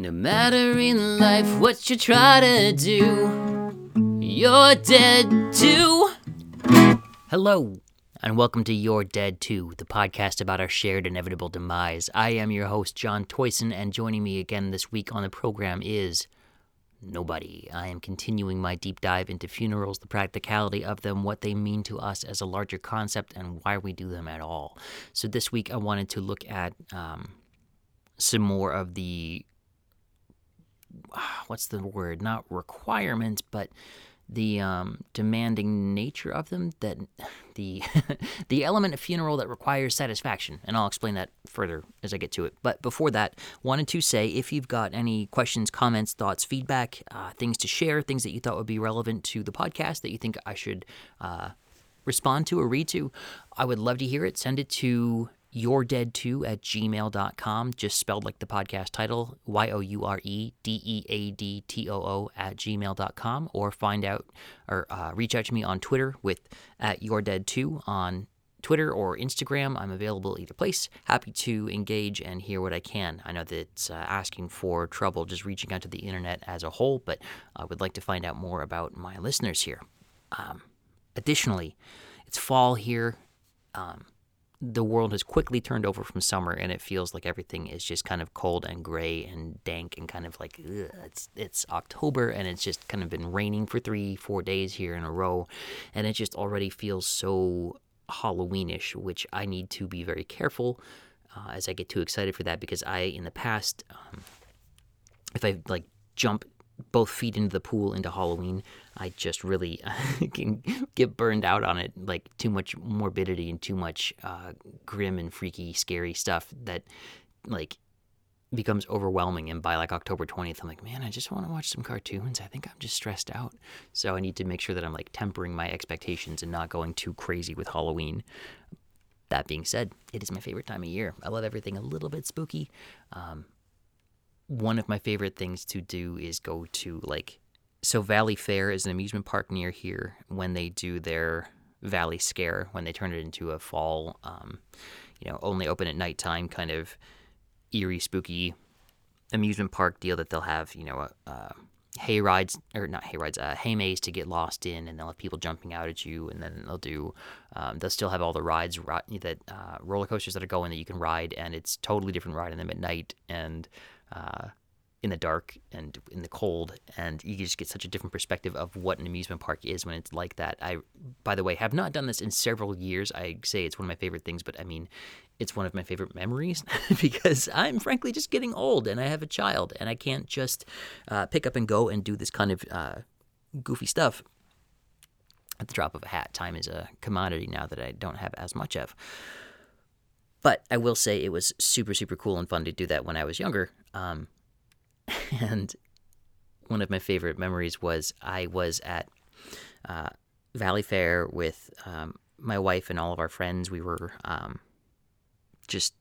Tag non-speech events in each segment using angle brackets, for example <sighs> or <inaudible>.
No matter in life what you try to do, you're dead too. Hello, and welcome to You're Dead Too, the podcast about our shared inevitable demise. I am your host, John Toyson, and joining me again this week on the program is nobody. I am continuing my deep dive into funerals, the practicality of them, what they mean to us as a larger concept, and why we do them at all. So this week I wanted to look at um, some more of the <sighs> what's the word? Not requirements, but the um, demanding nature of them that <sighs> the <laughs> the element of funeral that requires satisfaction. And i'll explain that further as i get to it. But before that wanted to say if you've got any questions comments thoughts feedback uh, things to share things that you thought would be relevant to the podcast that you think i should uh, respond to or read to i would love to hear it. Send it to you're dead too at gmail.com, just spelled like the podcast title, Y O U R E D E A D T O O at gmail.com, or find out or uh, reach out to me on Twitter with at You're Dead Too on Twitter or Instagram. I'm available either place. Happy to engage and hear what I can. I know that it's uh, asking for trouble just reaching out to the internet as a whole, but I would like to find out more about my listeners here. Um, additionally, it's fall here. Um, the world has quickly turned over from summer and it feels like everything is just kind of cold and gray and dank and kind of like ugh, it's it's October and it's just kind of been raining for 3 4 days here in a row. And it just already feels so halloweenish which I need to be very careful uh, as I get too excited for that because I in the past um, if I like jump both feet into the pool into Halloween, I just really <laughs> can get burned out on it. Like too much morbidity and too much uh, grim and freaky, scary stuff that like becomes overwhelming. And by like October 20th, I'm like, man, I just want to watch some cartoons. I think I'm just stressed out. So I need to make sure that I'm like tempering my expectations and not going too crazy with Halloween. That being said, it is my favorite time of year. I love everything a little bit spooky. Um, one of my favorite things to do is go to like so Valley Fair is an amusement park near here. When they do their Valley Scare when they turn it into a fall um, you know only open at nighttime kind of eerie spooky amusement park deal that they'll have you know a, a hay rides or not hay rides uh, hay maze to get lost in and they'll have people jumping out at you and then they'll do um, they'll still have all the rides that uh, roller coasters that are going that you can ride and it's totally different riding them at night and uh, in the dark and in the cold, and you just get such a different perspective of what an amusement park is when it's like that. I, by the way, have not done this in several years. I say it's one of my favorite things, but I mean, it's one of my favorite memories <laughs> because I'm frankly just getting old and I have a child and I can't just uh, pick up and go and do this kind of uh, goofy stuff at the drop of a hat. Time is a commodity now that I don't have as much of. But I will say it was super, super cool and fun to do that when I was younger. Um, <laughs> and one of my favorite memories was I was at uh, Valley Fair with um, my wife and all of our friends. We were um, just,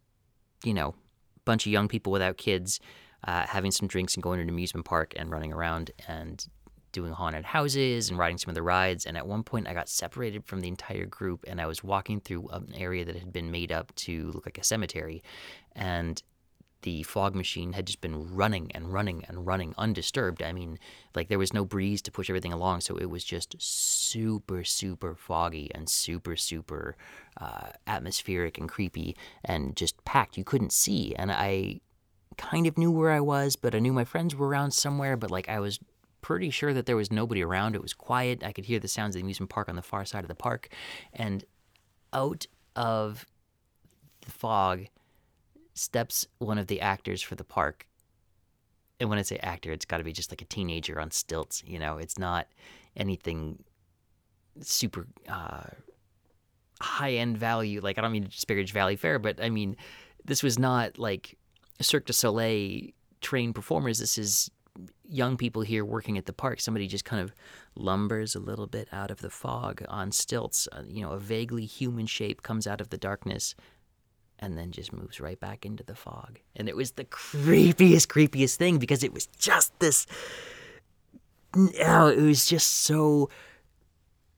you know, a bunch of young people without kids, uh, having some drinks and going to an amusement park and running around and doing haunted houses and riding some of the rides. And at one point, I got separated from the entire group, and I was walking through an area that had been made up to look like a cemetery, and the fog machine had just been running and running and running undisturbed. I mean, like there was no breeze to push everything along, so it was just super, super foggy and super, super uh, atmospheric and creepy and just packed. You couldn't see, and I kind of knew where I was, but I knew my friends were around somewhere. But like I was pretty sure that there was nobody around. It was quiet. I could hear the sounds of the amusement park on the far side of the park, and out of the fog steps one of the actors for the park. And when I say actor, it's got to be just like a teenager on stilts. You know, it's not anything super uh, high end value. Like, I don't mean to disparage Valley Fair, but I mean, this was not like Cirque du Soleil trained performers. This is young people here working at the park. Somebody just kind of lumbers a little bit out of the fog on stilts. Uh, you know, a vaguely human shape comes out of the darkness and then just moves right back into the fog. And it was the creepiest, creepiest thing because it was just this. Oh, it was just so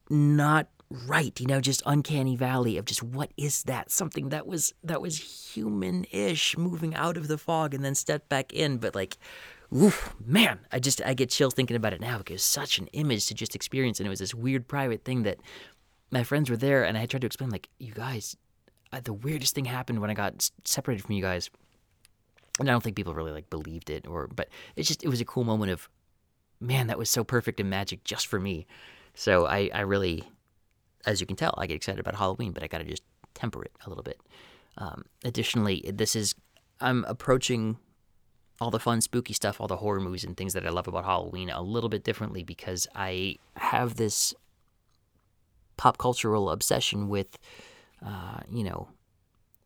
not right, you know, just uncanny valley of just what is that? Something that was that was human-ish moving out of the fog and then stepped back in, but like oof, man, I just I get chills thinking about it now because it's such an image to just experience and it was this weird private thing that my friends were there and I tried to explain like, you guys, the weirdest thing happened when I got separated from you guys. And I don't think people really like believed it or but it's just it was a cool moment of man, that was so perfect and magic just for me. So I, I really as you can tell, I get excited about Halloween, but I got to just temper it a little bit. Um, additionally, this is I'm approaching all the fun, spooky stuff, all the horror movies and things that I love about Halloween a little bit differently because I have this pop cultural obsession with, uh, you know,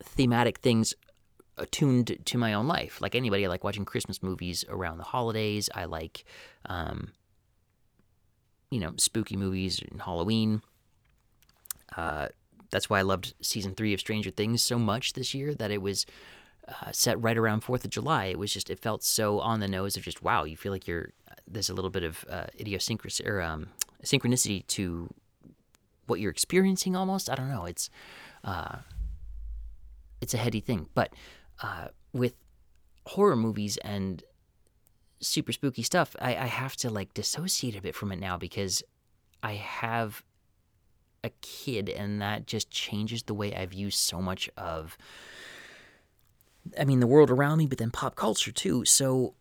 thematic things attuned to my own life. Like anybody, I like watching Christmas movies around the holidays. I like, um, you know, spooky movies and Halloween. Uh, that's why I loved season three of Stranger Things so much this year that it was uh, set right around Fourth of July. It was just it felt so on the nose of just wow. You feel like you're there's a little bit of uh, idiosyncrasy or um, synchronicity to what you're experiencing almost. I don't know. It's uh, it's a heady thing, but uh, with horror movies and super spooky stuff, I, I have to like dissociate a bit from it now because I have a kid, and that just changes the way I view so much of. I mean, the world around me, but then pop culture too. So,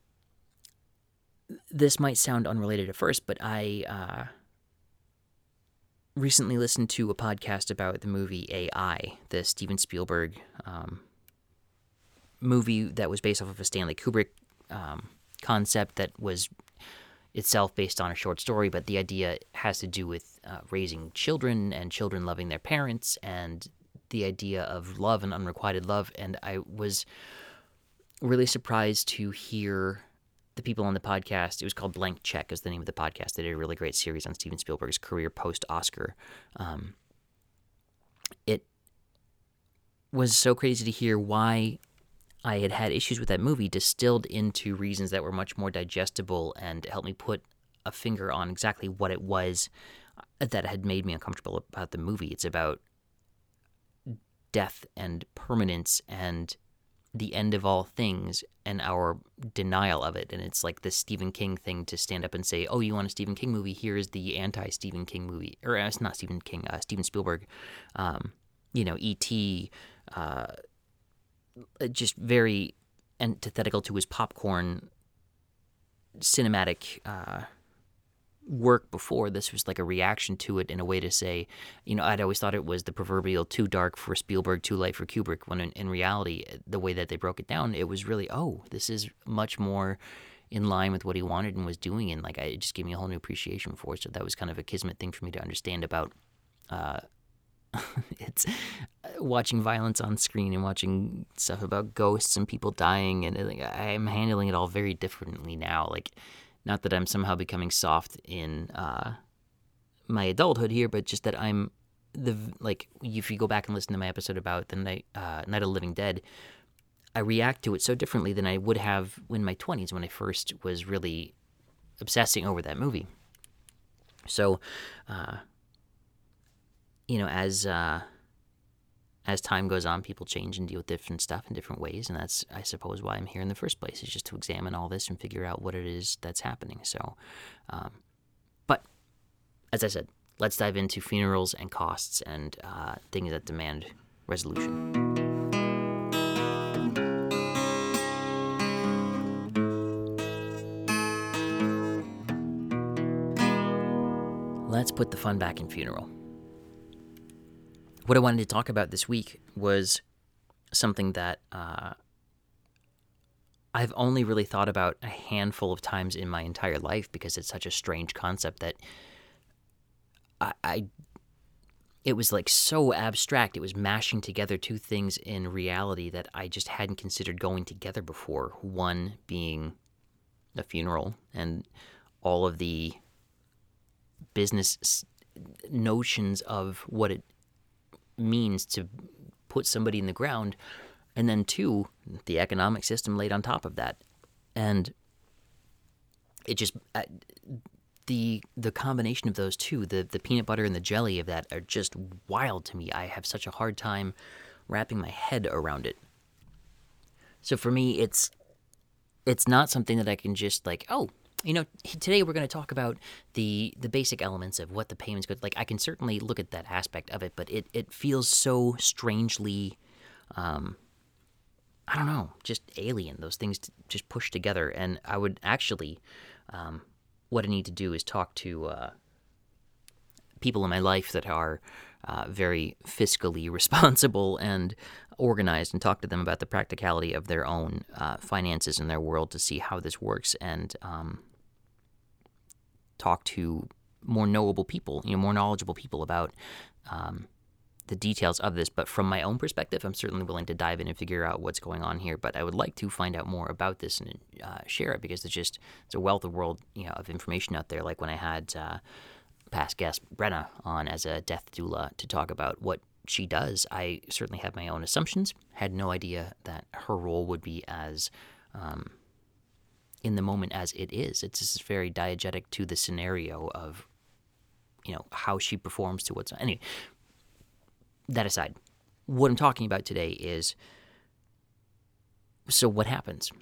this might sound unrelated at first, but I uh, recently listened to a podcast about the movie AI, the Steven Spielberg um, movie that was based off of a Stanley Kubrick um, concept that was itself based on a short story, but the idea has to do with uh, raising children and children loving their parents and the idea of love and unrequited love. And I was really surprised to hear the people on the podcast. It was called Blank Check, is the name of the podcast. They did a really great series on Steven Spielberg's career post Oscar. Um, it was so crazy to hear why I had had issues with that movie distilled into reasons that were much more digestible and helped me put a finger on exactly what it was that had made me uncomfortable about the movie. It's about death and permanence and the end of all things and our denial of it. And it's like this Stephen King thing to stand up and say, "Oh, you want a Stephen King movie? Here is the anti-Stephen King movie, or uh, it's not Stephen King, uh, Steven Spielberg. Um, you know, E.T." Uh, just very antithetical to his popcorn cinematic uh, work before. This was like a reaction to it in a way to say, you know, I'd always thought it was the proverbial too dark for Spielberg, too light for Kubrick, when in, in reality, the way that they broke it down, it was really, oh, this is much more in line with what he wanted and was doing. And like, I, it just gave me a whole new appreciation for it. So that was kind of a kismet thing for me to understand about uh, <laughs> it's uh, watching violence on screen and watching stuff about ghosts and people dying, and like, I'm handling it all very differently now. Like, not that I'm somehow becoming soft in uh, my adulthood here, but just that I'm the like. If you go back and listen to my episode about the night uh, Night of Living Dead, I react to it so differently than I would have in my 20s when I first was really obsessing over that movie. So, uh, you know, as uh, as time goes on, people change and deal with different stuff in different ways, and that's, I suppose, why I'm here in the first place is just to examine all this and figure out what it is that's happening. So, um, but as I said, let's dive into funerals and costs and uh, things that demand resolution. Let's put the fun back in funeral what I wanted to talk about this week was something that uh, I've only really thought about a handful of times in my entire life because it's such a strange concept that I, I it was like so abstract. It was mashing together two things in reality that I just hadn't considered going together before. One being a funeral and all of the business notions of what it means to put somebody in the ground, and then two, the economic system laid on top of that, and it just the the combination of those two, the the peanut butter and the jelly of that, are just wild to me. I have such a hard time wrapping my head around it. So for me, it's it's not something that I can just like, oh, you know, today we're going to talk about the the basic elements of what the payments could like. I can certainly look at that aspect of it, but it it feels so strangely, um, I don't know, just alien. Those things just pushed together, and I would actually, um, what I need to do is talk to uh, people in my life that are uh, very fiscally <laughs> responsible and organized and talk to them about the practicality of their own uh, finances in their world to see how this works and um, talk to more knowable people, you know, more knowledgeable people about um, the details of this. But from my own perspective, I'm certainly willing to dive in and figure out what's going on here. But I would like to find out more about this and uh, share it because it's just it's a wealth of world, you know, of information out there. Like when I had uh, past guest Brenna on as a death doula to talk about what she does. I certainly had my own assumptions. Had no idea that her role would be as um, in the moment as it is. It's just very diegetic to the scenario of, you know, how she performs to what's anyway. That aside, what I'm talking about today is so what happens?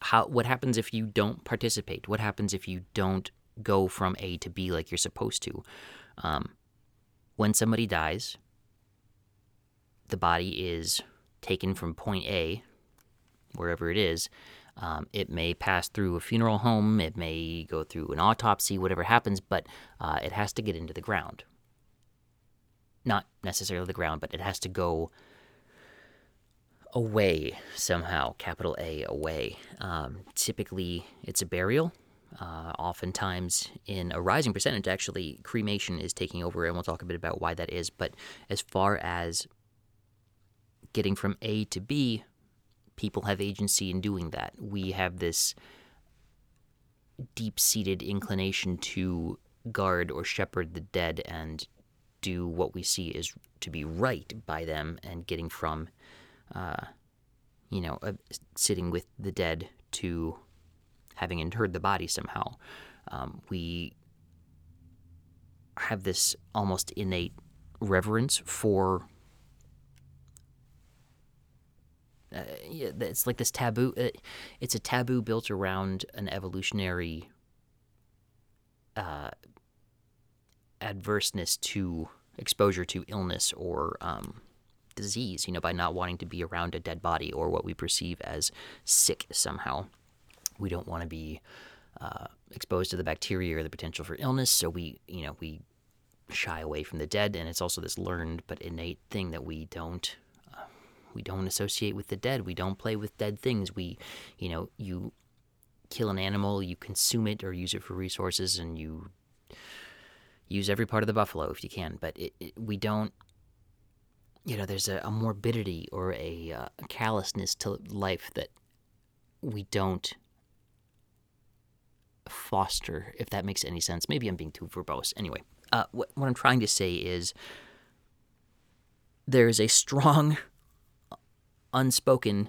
How what happens if you don't participate? What happens if you don't go from A to B like you're supposed to? Um, when somebody dies, the body is taken from point A, wherever it is. Um, it may pass through a funeral home, it may go through an autopsy, whatever happens, but uh, it has to get into the ground. Not necessarily the ground, but it has to go away somehow, capital A, away. Um, typically, it's a burial. Uh, oftentimes, in a rising percentage, actually, cremation is taking over, and we'll talk a bit about why that is. But as far as getting from A to B, people have agency in doing that. We have this deep seated inclination to guard or shepherd the dead and do what we see is to be right by them and getting from, uh, you know, uh, sitting with the dead to having interred the body somehow. Um, we have this almost innate reverence for uh, it's like this taboo uh, it's a taboo built around an evolutionary uh, adverseness to exposure to illness or um, disease you know by not wanting to be around a dead body or what we perceive as sick somehow we don't want to be uh, exposed to the bacteria or the potential for illness, so we, you know, we shy away from the dead. And it's also this learned but innate thing that we don't we don't associate with the dead. We don't play with dead things. We, you know, you kill an animal, you consume it or use it for resources, and you use every part of the buffalo if you can. But it, it, we don't. You know, there's a, a morbidity or a, uh, a callousness to life that we don't foster, if that makes any sense. Maybe I'm being too verbose. Anyway, uh, what, what I'm trying to say is there is a strong, unspoken,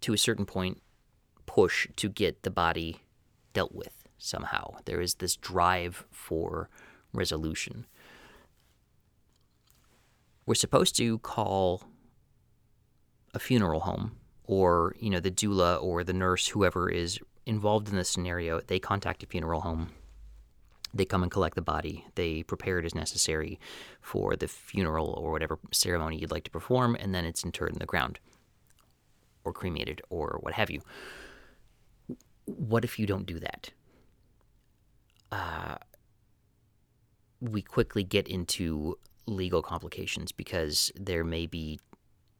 to a certain point, push to get the body dealt with somehow. There is this drive for resolution. We're supposed to call a funeral home or, you know, the doula or the nurse, whoever is involved in this scenario, they contact a funeral home. They come and collect the body. They prepare it as necessary for the funeral or whatever ceremony you'd like to perform, and then it's interred in the ground or cremated or what have you. What if you don't do that? Uh, we quickly get into legal complications because there may be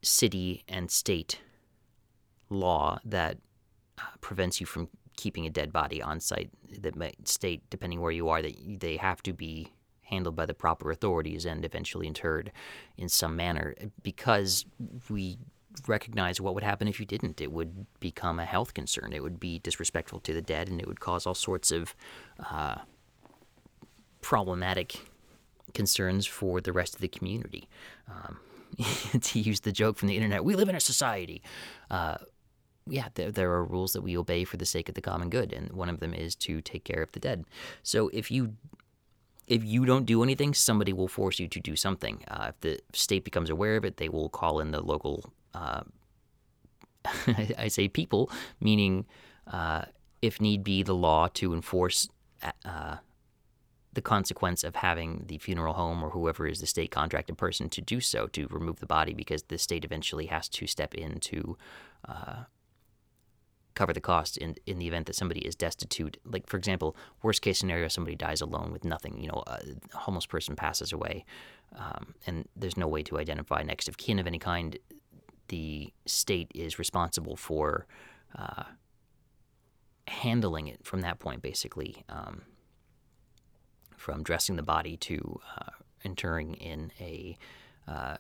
city and state law that uh, prevents you from keeping a dead body on site that might state, depending where you are, that they have to be handled by the proper authorities and eventually interred in some manner because we recognize what would happen if you didn't. It would become a health concern. It would be disrespectful to the dead and it would cause all sorts of uh, problematic concerns for the rest of the community. Um, <laughs> to use the joke from the internet, we live in a society. Uh, yeah, there, there are rules that we obey for the sake of the common good, and one of them is to take care of the dead. So if you if you don't do anything, somebody will force you to do something. Uh, if the state becomes aware of it, they will call in the local. Uh, <laughs> I say people, meaning uh, if need be, the law to enforce uh, the consequence of having the funeral home or whoever is the state contracted person to do so to remove the body because the state eventually has to step in to uh, cover the cost in in the event that somebody is destitute. Like for example, worst case scenario, somebody dies alone with nothing. You know, a homeless person passes away, um, and there's no way to identify next of kin of any kind. The state is responsible for uh, handling it from that point, basically, um, from dressing the body to uh, interring in a uh,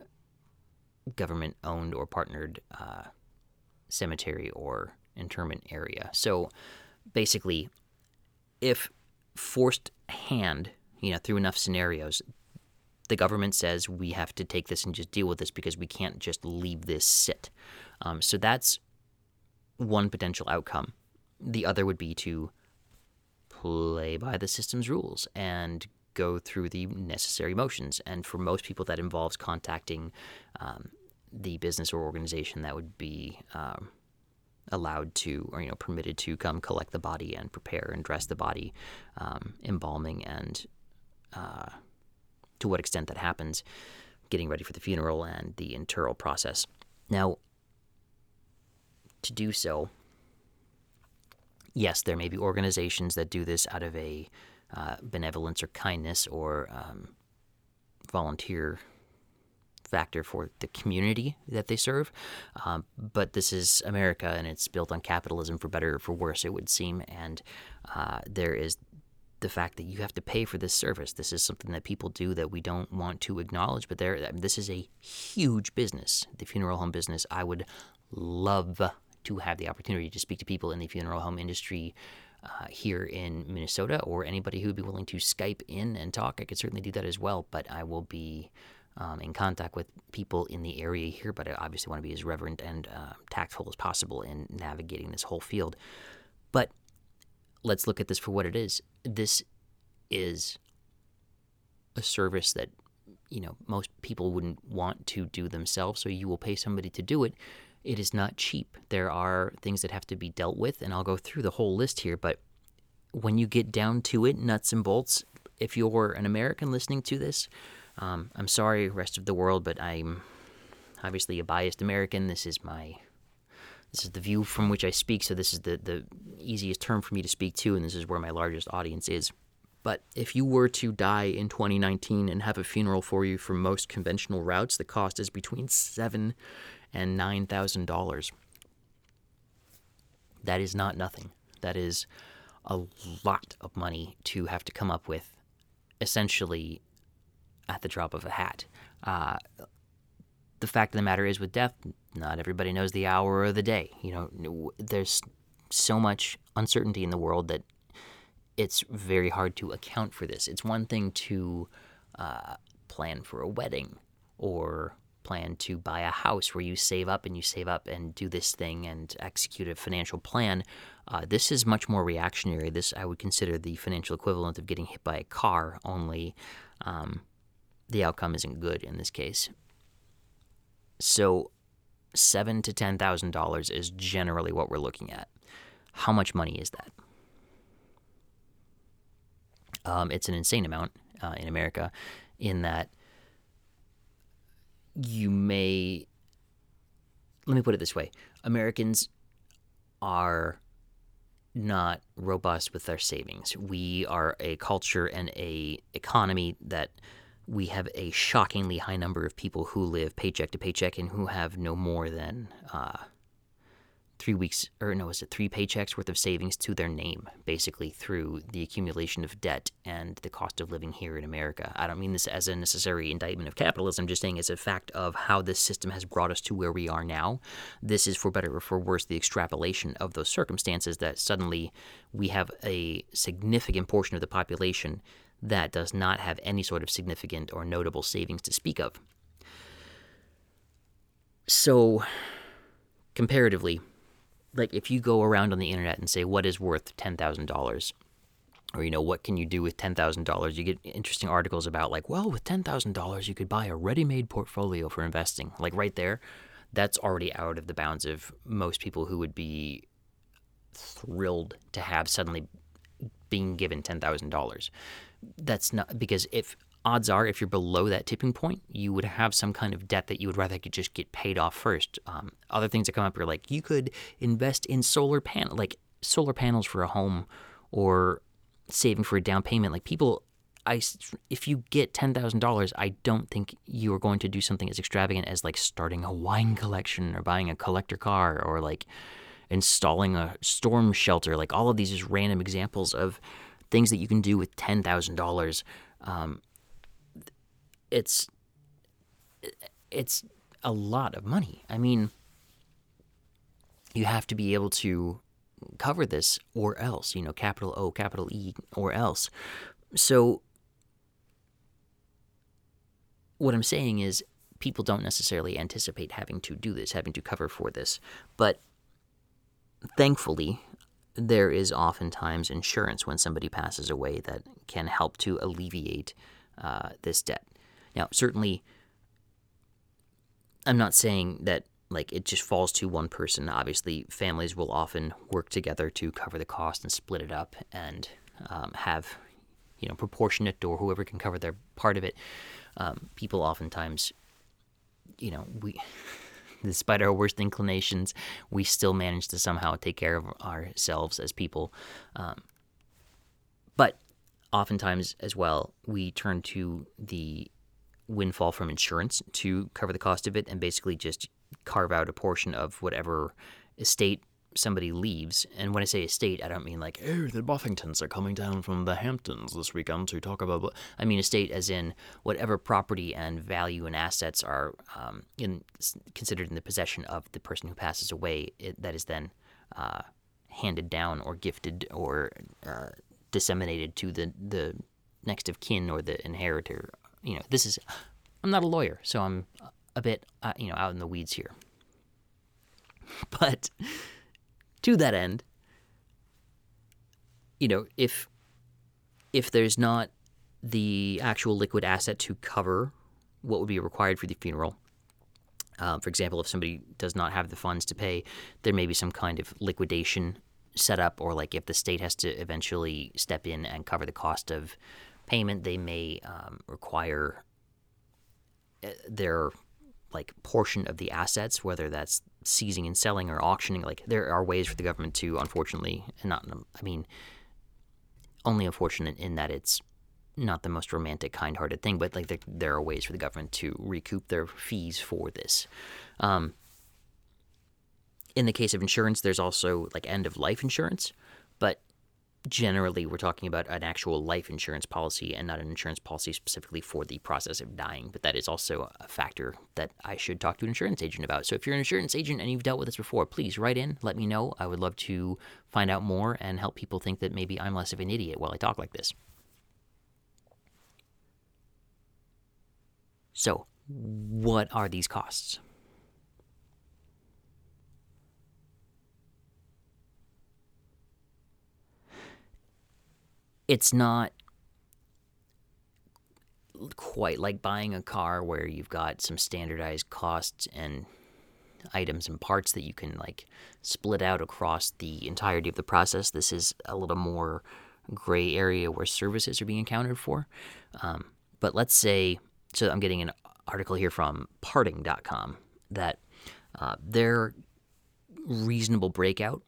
government-owned or partnered uh, cemetery or interment area. So basically, if forced hand, you know, through enough scenarios, the government says we have to take this and just deal with this because we can't just leave this sit. Um, so that's one potential outcome. The other would be to play by the system's rules and go through the necessary motions. And for most people, that involves contacting um, the business or organization that would be um, allowed to or you know permitted to come collect the body and prepare and dress the body, um, embalming and uh, to what extent that happens, getting ready for the funeral and the interral process. Now, to do so, yes, there may be organizations that do this out of a uh, benevolence or kindness or um, volunteer factor for the community that they serve. Um, but this is America, and it's built on capitalism for better or for worse, it would seem. And uh, there is the fact that you have to pay for this service. This is something that people do that we don't want to acknowledge, but there, this is a huge business, the funeral home business. I would love to have the opportunity to speak to people in the funeral home industry. Uh, here in Minnesota, or anybody who would be willing to Skype in and talk, I could certainly do that as well. But I will be um, in contact with people in the area here, but I obviously want to be as reverent and uh, tactful as possible in navigating this whole field. But let's look at this for what it is. This is a service that you know most people wouldn't want to do themselves, so you will pay somebody to do it. It is not cheap. There are things that have to be dealt with, and I'll go through the whole list here. But when you get down to it, nuts and bolts, if you're an American listening to this, um, I'm sorry, rest of the world, but I'm obviously a biased American. This is my this is the view from which I speak, so this is the the easiest term for me to speak to, and this is where my largest audience is. But if you were to die in 2019 and have a funeral for you from most conventional routes, the cost is between seven and nine thousand dollars. That is not nothing. That is a lot of money to have to come up with essentially at the drop of a hat. Uh, the fact of the matter is, with death, not everybody knows the hour or the day. You know, there's so much uncertainty in the world that it's very hard to account for this. It's one thing to uh, plan for a wedding or plan to buy a house where you save up and you save up and do this thing and execute a financial plan. Uh, this is much more reactionary. This I would consider the financial equivalent of getting hit by a car, only um, the outcome isn't good in this case. So, seven to ten thousand dollars is generally what we're looking at. How much money is that? Um, it's an insane amount uh, in America, in that you may. Let me put it this way: Americans are not robust with their savings. We are a culture and a economy that we have a shockingly high number of people who live paycheck to paycheck and who have no more than uh, three weeks, or no, is it three paychecks worth of savings to their name, basically through the accumulation of debt and the cost of living here in America. I don't mean this as a necessary indictment of capitalism, I'm just saying as a fact of how this system has brought us to where we are now. This is, for better or for worse, the extrapolation of those circumstances that suddenly we have a significant portion of the population that does not have any sort of significant or notable savings to speak of. So, comparatively, like if you go around on the internet and say what is worth ten thousand dollars, or you know what can you do with ten thousand dollars, you get interesting articles about like, well, with ten thousand dollars you could buy a ready-made portfolio for investing. Like right there, that's already out of the bounds of most people who would be thrilled to have suddenly being given ten thousand dollars. That's not because if odds are, if you're below that tipping point, you would have some kind of debt that you would rather could just get paid off first. Um, other things that come up are like you could invest in solar panel, like solar panels for a home, or saving for a down payment. Like people, I if you get ten thousand dollars, I don't think you are going to do something as extravagant as like starting a wine collection or buying a collector car or like installing a storm shelter. Like all of these is random examples of things that you can do with ten thousand um, dollars it's it's a lot of money. I mean, you have to be able to cover this or else, you know, capital O, capital E, or else. So, what I'm saying is, people don't necessarily anticipate having to do this, having to cover for this. But thankfully, there is oftentimes insurance when somebody passes away that can help to alleviate uh, this debt. Now, certainly, I'm not saying that like it just falls to one person. Obviously, families will often work together to cover the cost and split it up and um, have you know proportionate or whoever can cover their part of it. Um, people oftentimes, you know, we. Despite our worst inclinations, we still manage to somehow take care of ourselves as people. Um, but oftentimes, as well, we turn to the windfall from insurance to cover the cost of it and basically just carve out a portion of whatever estate somebody leaves. And when I say estate, I don't mean like, oh, the Buffingtons are coming down from the Hamptons this weekend to talk about. I mean estate as in whatever property and value and assets are um, in, considered in the possession of the person who passes away. It, that is then uh, handed down or gifted or uh, disseminated to the the next of kin or the inheritor you know, this is, I'm not a lawyer, so I'm a bit, uh, you know, out in the weeds here. <laughs> But to that end, you know, if if there's not the actual liquid asset to cover what would be required for the funeral, um, for example, if somebody does not have the funds to pay, there may be some kind of liquidation set up, or like if the state has to eventually step in and cover the cost of payment, they may um, require uh, their like portion of the assets, whether that's seizing and selling or auctioning. Like there are ways for the government to, unfortunately, and not I mean, only unfortunate in that it's not the most romantic, kind-hearted thing, but like there, there are ways for the government to recoup their fees for this. Um, in the case of insurance, there's also like end of life insurance, generally we're talking about an actual life insurance policy and not an insurance policy specifically for the process of dying but that is also a factor that i should talk to an insurance agent about. So if you're an insurance agent and you've dealt with this before please write in let me know. I would love to find out more and help people think that maybe i'm less of an idiot while i talk like this. So what are these costs it's not quite like buying a car where you've got some standardized costs and items and parts that you can like split out across the entirety of the process. This is a little more gray area where services are being accounted for. Um, but let's say, so I'm getting an article here from parting.com that uh, their reasonable breakout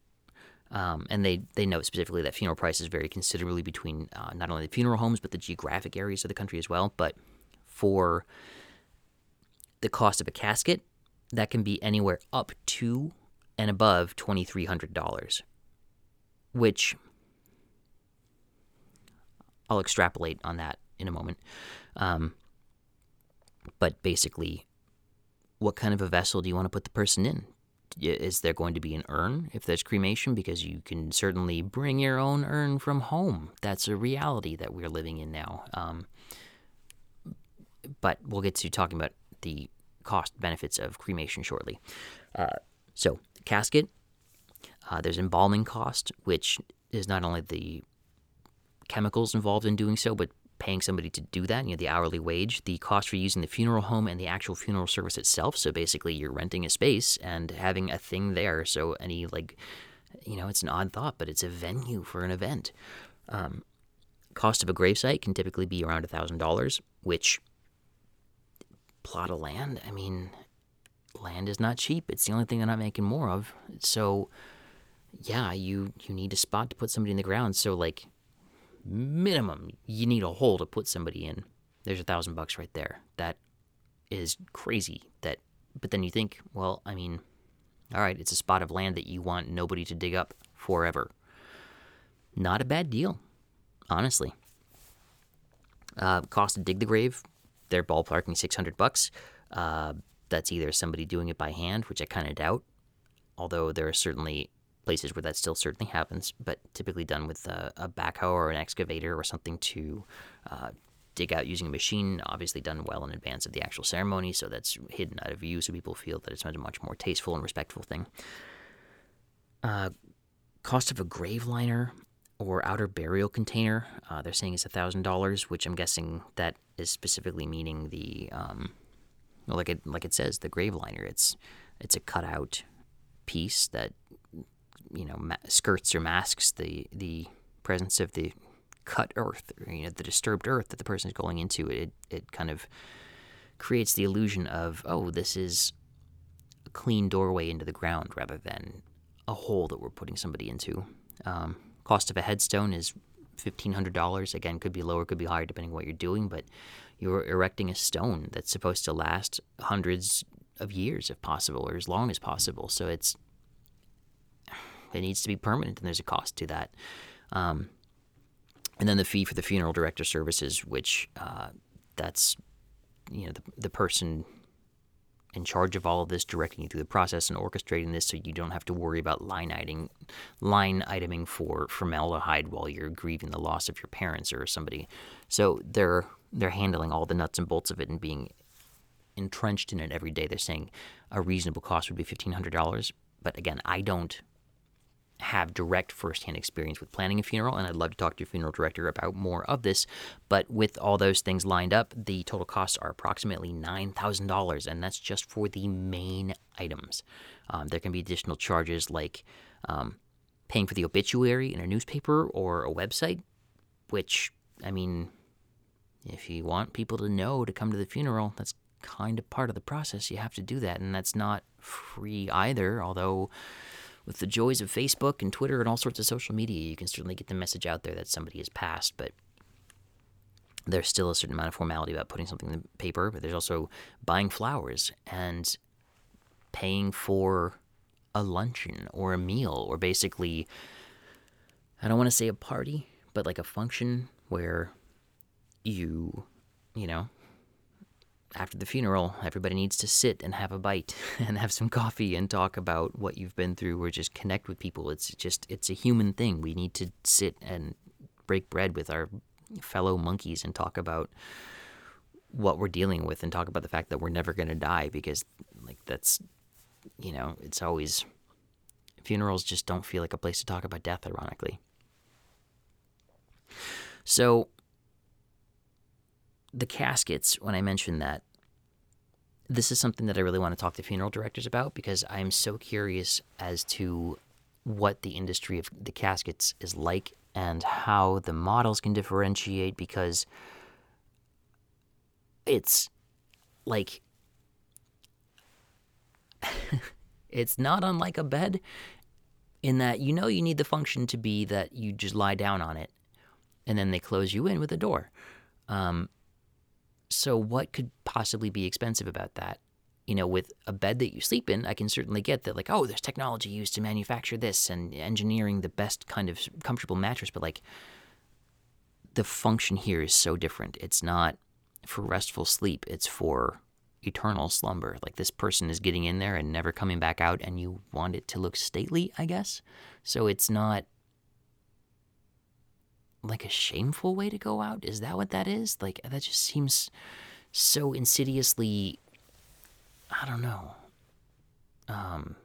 um, and they, they note specifically that funeral prices vary considerably between uh, not only the funeral homes, but the geographic areas of the country as well. But for the cost of a casket, that can be anywhere up to and above $2,300, which I'll extrapolate on that in a moment. Um, but basically, what kind of a vessel do you want to put the person in? Is there going to be an urn if there's cremation? Because you can certainly bring your own urn from home. That's a reality that we're living in now. Um, but we'll get to talking about the cost benefits of cremation shortly. Uh, so, casket, Uh, there's embalming cost, which is not only the chemicals involved in doing so, but paying somebody to do that, you know, the hourly wage, the cost for using the funeral home and the actual funeral service itself. So basically, you're renting a space and having a thing there. So any like, you know, it's an odd thought, but it's a venue for an event. Um, cost of a gravesite can typically be around a thousand dollars, which plot of land. I mean, land is not cheap. It's the only thing they're not making more of. So, yeah, you you need a spot to put somebody in the ground. So like minimum you need a hole to put somebody in. There's a thousand bucks right there. That is crazy. That, but then you think, well, I mean, all right, it's a spot of land that you want nobody to dig up forever. Not a bad deal, honestly. Uh, cost to dig the grave, they're ballparking 600 bucks. Uh, that's either somebody doing it by hand, which I kind of doubt, although there are certainly places where that still certainly happens, but typically done with a, a backhoe or an excavator or something to uh, dig out using a machine, obviously done well in advance of the actual ceremony, so that's hidden out of view so people feel that it's a much more tasteful and respectful thing. Uh, cost of a grave liner or outer burial container, uh, they're saying is $1,000, which I'm guessing that is specifically meaning the, um, like it, like it says, the grave liner. It's, it's a cutout piece that you know ma- skirts or masks the the presence of the cut earth, or, you know, the disturbed earth that the person is going into. It it kind of creates the illusion of oh, this is a clean doorway into the ground rather than a hole that we're putting somebody into. Um, cost of a headstone is fifteen hundred dollars. Again, could be lower, could be higher depending on what you're doing, but you're erecting a stone that's supposed to last hundreds of years if possible or as long as possible. So it's it needs to be permanent, and there's a cost to that. Um, and then the fee for the funeral director services, which uh, that's you know the, the person in charge of all of this, directing you through the process and orchestrating this, so you don't have to worry about line iteming, line iteming for formaldehyde while you're grieving the loss of your parents or somebody. So they're they're handling all the nuts and bolts of it and being entrenched in it every day. They're saying a reasonable cost would be fifteen hundred dollars, but again, I don't have direct firsthand experience with planning a funeral, and I'd love to talk to your funeral director about more of this. But with all those things lined up, the total costs are approximately $9,000, and that's just for the main items. Um, there can be additional charges like um, paying for the obituary in a newspaper or a website, which, I mean, if you want people to know to come to the funeral, that's kind of part of the process. You have to do that, and that's not free either, although with the joys of Facebook and Twitter and all sorts of social media, you can certainly get the message out there that somebody has passed, but there's still a certain amount of formality about putting something in the paper, but there's also buying flowers and paying for a luncheon or a meal or basically I don't want to say a party, but like a function where you, you know, after the funeral, everybody needs to sit and have a bite <laughs> and have some coffee and talk about what you've been through or just connect with people. It's just, it's a human thing. We need to sit and break bread with our fellow monkeys and talk about what we're dealing with and talk about the fact that we're never going to die because, like, that's, you know, it's always, funerals just don't feel like a place to talk about death, ironically. So, the caskets, when I mentioned that, this is something that I really want to talk to funeral directors about because I'm so curious as to what the industry of the caskets is like and how the models can differentiate because it's like <laughs> it's not unlike a bed in that you know you need the function to be that you just lie down on it and then they close you in with a door. Um, so, what could possibly be expensive about that? You know, with a bed that you sleep in, I can certainly get that, like, oh, there's technology used to manufacture this and engineering the best kind of comfortable mattress, but like, the function here is so different. It's not for restful sleep, it's for eternal slumber. Like, this person is getting in there and never coming back out, and you want it to look stately, I guess. So, it's not like a shameful way to go out? Is that what that is? Like that just seems so insidiously I don't know. Um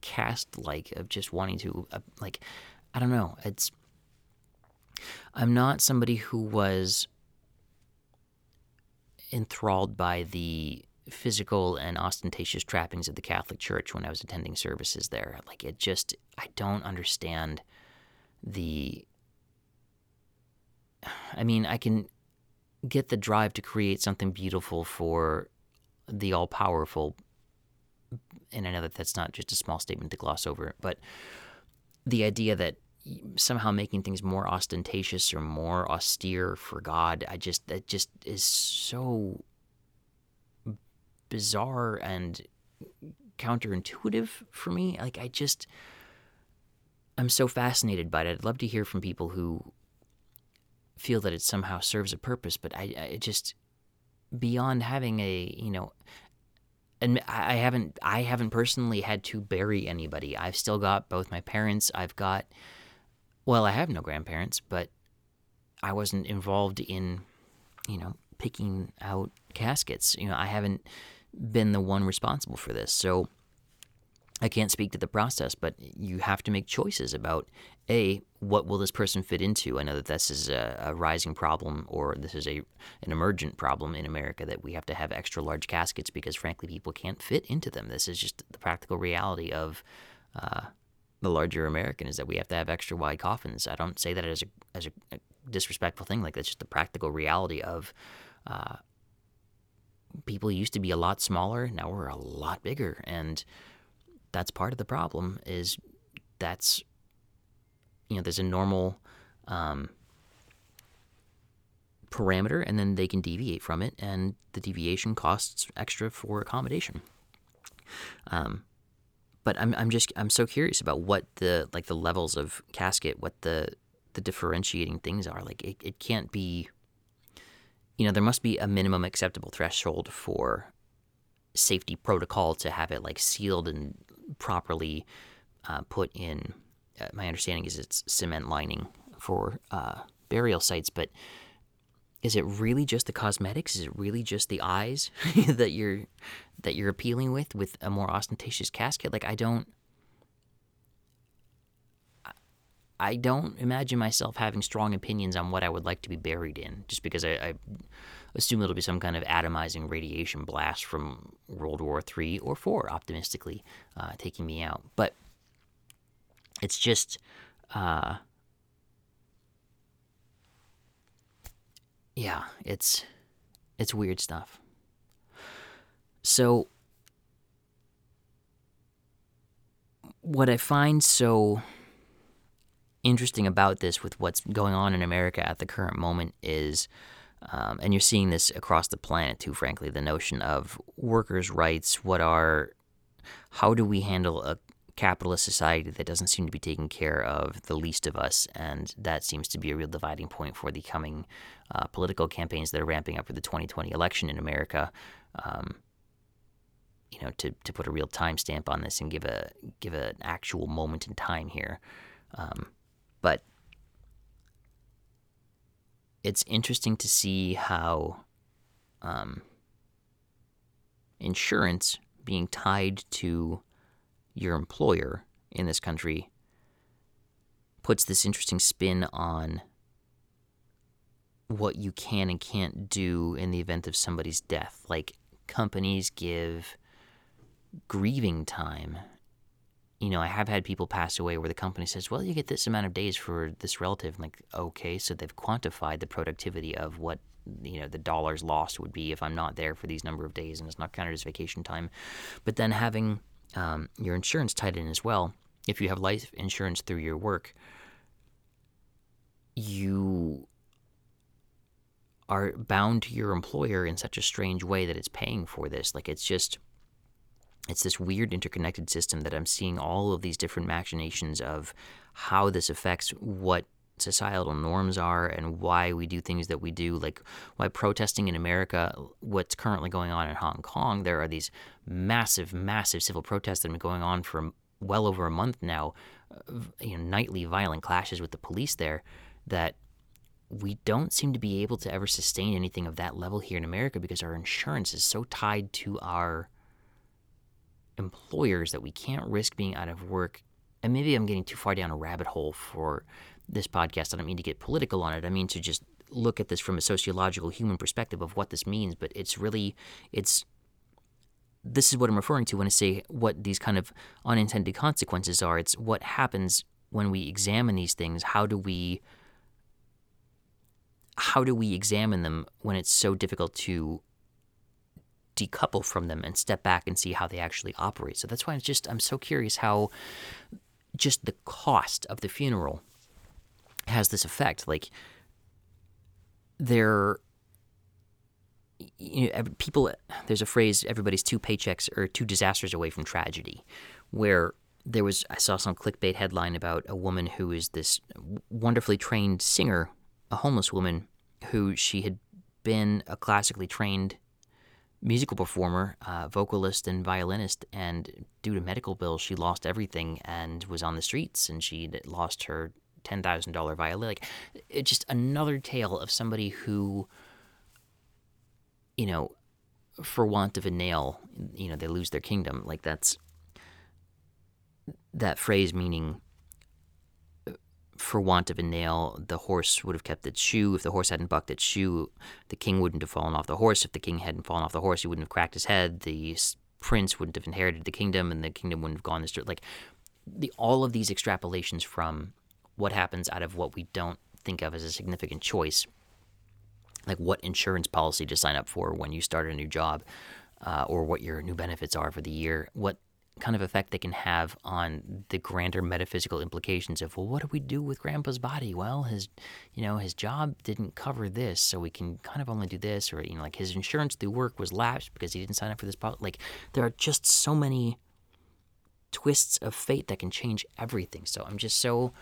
cast like of just wanting to uh, like I don't know. It's I'm not somebody who was enthralled by the physical and ostentatious trappings of the Catholic Church when I was attending services there. Like it just I don't understand the I mean, I can get the drive to create something beautiful for the all powerful and I know that that's not just a small statement to gloss over, but the idea that somehow making things more ostentatious or more austere for God, I just that just is so bizarre and counterintuitive for me. Like I just I'm so fascinated by it. I'd love to hear from people who feel that it somehow serves a purpose, but I, I just beyond having a you know and I haven't I haven't personally had to bury anybody. I've still got both my parents. I've got well, I have no grandparents, but I wasn't involved in you know picking out caskets. You know, I haven't been the one responsible for this. So I can't speak to the process, but you have to make choices about a what will this person fit into. I know that this is a, a, rising problem, or this is a an emergent problem in America that we have to have extra large caskets because, frankly, people can't fit into them. This is just the practical reality of uh, the larger American is that we have to have extra wide coffins. I don't say that as a as a, a disrespectful thing. Like that's just the practical reality of. Uh, people used to be a lot smaller. Now we're a lot bigger, and that's part of the problem is that's you know there's a normal um, parameter and then they can deviate from it and the deviation costs extra for accommodation. Um, but I'm, I'm just i'm so curious about what the like the levels of casket what the the differentiating things are. Like it, it can't be you know there must be a minimum acceptable threshold for safety protocol to have it like sealed and properly uh, put in. Uh, my understanding is it's cement lining for uh, burial sites, but is it really just the cosmetics? Is it really just the eyes <laughs> that you're that you're appealing with with a more ostentatious casket? Like I don't. I don't imagine myself having strong opinions on what I would like to be buried in, just because I, I assume it'll be some kind of atomizing radiation blast from World War III or IV, optimistically, uh, taking me out. But it's just, uh, yeah, it's it's weird stuff. So, what I find so interesting about this with what's going on in America at the current moment is um, and you're seeing this across the planet too, frankly, the notion of workers' rights. What are, how do we handle a capitalist society that doesn't seem to be taking care of the least of us? And that seems to be a real dividing point for the coming uh, political campaigns that are ramping up for the 2020 election in America. Um, you know, to, to put a real timestamp on this and give a give an actual moment in time here. Um, but it's interesting to see how um, insurance being tied to your employer in this country puts this interesting spin on what you can and can't do in the event of somebody's death. Like companies give grieving time you know, I have had people pass away where the company says, well, you get this amount of days for this relative. I'm like, okay, so they've quantified the productivity of what, you know, the dollars lost would be if I'm not there for these number of days and it's not counted as vacation time. But then having um, your insurance tied in as well, if you have life insurance through your work, you are bound to your employer in such a strange way that it's paying for this. Like it's just it's this weird interconnected system that I'm seeing all of these different machinations of how this affects what societal norms are and why we do things that we do like why protesting in America what's currently going on in Hong Kong there are these massive massive civil protests that have been going on for well over a month now uh, you know nightly violent clashes with the police there that we don't seem to be able to ever sustain anything of that level here in America because our insurance is so tied to our employers that we can't risk being out of work. And maybe I'm getting too far down a rabbit hole for this podcast. I don't mean to get political on it. I mean to just look at this from a sociological human perspective of what this means, but it's really it's this is what I'm referring to when I say what these kind of unintended consequences are. It's what happens when we examine these things. How do we how do we examine them when it's so difficult to decouple from them and step back and see how they actually operate? So that's why I'm just I'm so curious how just the cost of the funeral has this effect. Like there you know, people there's a phrase everybody's two paychecks or two disasters away from tragedy where there was I saw some clickbait headline about a woman who is this wonderfully trained singer, a homeless woman who she had been a classically trained musical performer, uh, vocalist and violinist, and due to medical bills, she lost everything and was on the streets, and she lost her ten thousand dollar violin. Like, it's just another tale of somebody who you know, for want of a nail, you know, they lose their kingdom. Like that's that phrase meaning for want of a nail, the horse would have kept its shoe. If the horse hadn't bucked its shoe, the king wouldn't have fallen off the horse. If the king hadn't fallen off the horse, he wouldn't have cracked his head. The prince wouldn't have inherited the kingdom, and the kingdom wouldn't have gone this like the all of these extrapolations from what happens out of what we don't think of as a significant choice like what insurance policy to sign up for when you start a new job, uh, or what your new benefits are for the year, what kind of effect they can have on the grander metaphysical implications of well what do we do with grandpa's body well his you know his job didn't cover this so we can kind of only do this or you know like his insurance through work was lapsed because he didn't sign up for this policy like there are just so many twists of fate that can change everything so i'm just so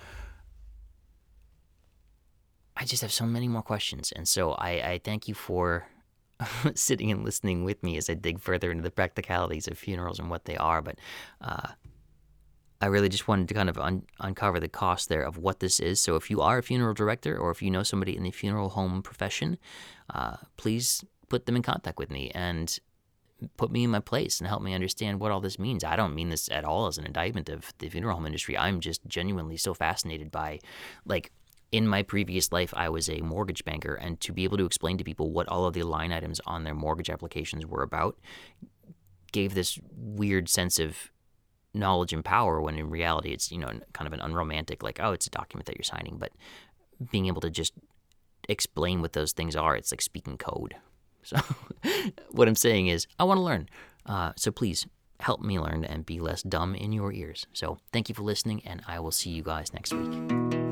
I just have so many more questions. And so I, I thank you for <laughs> sitting and listening with me as I dig further into the practicalities of funerals and what they are. But uh, I really just wanted to kind of un- uncover the cost there of what this is. So if you are a funeral director or if you know somebody in the funeral home profession, uh, please put them in contact with me and put me in my place and help me understand what all this means. I don't mean this at all as an indictment of the funeral home industry. I'm just genuinely so fascinated by like in my previous life, I was a mortgage banker, and to be able to explain to people what all of the line items on their mortgage applications were about gave this weird sense of knowledge and power when in reality it's, you know, kind of an unromantic, like, oh, it's a document that you're signing. But being able to just explain what those things are, it's like speaking code. <laughs> So, what I'm saying is, I want to learn. Uh, so please help me learn and be less dumb in your ears. So, thank you for listening, and I will see you guys next week.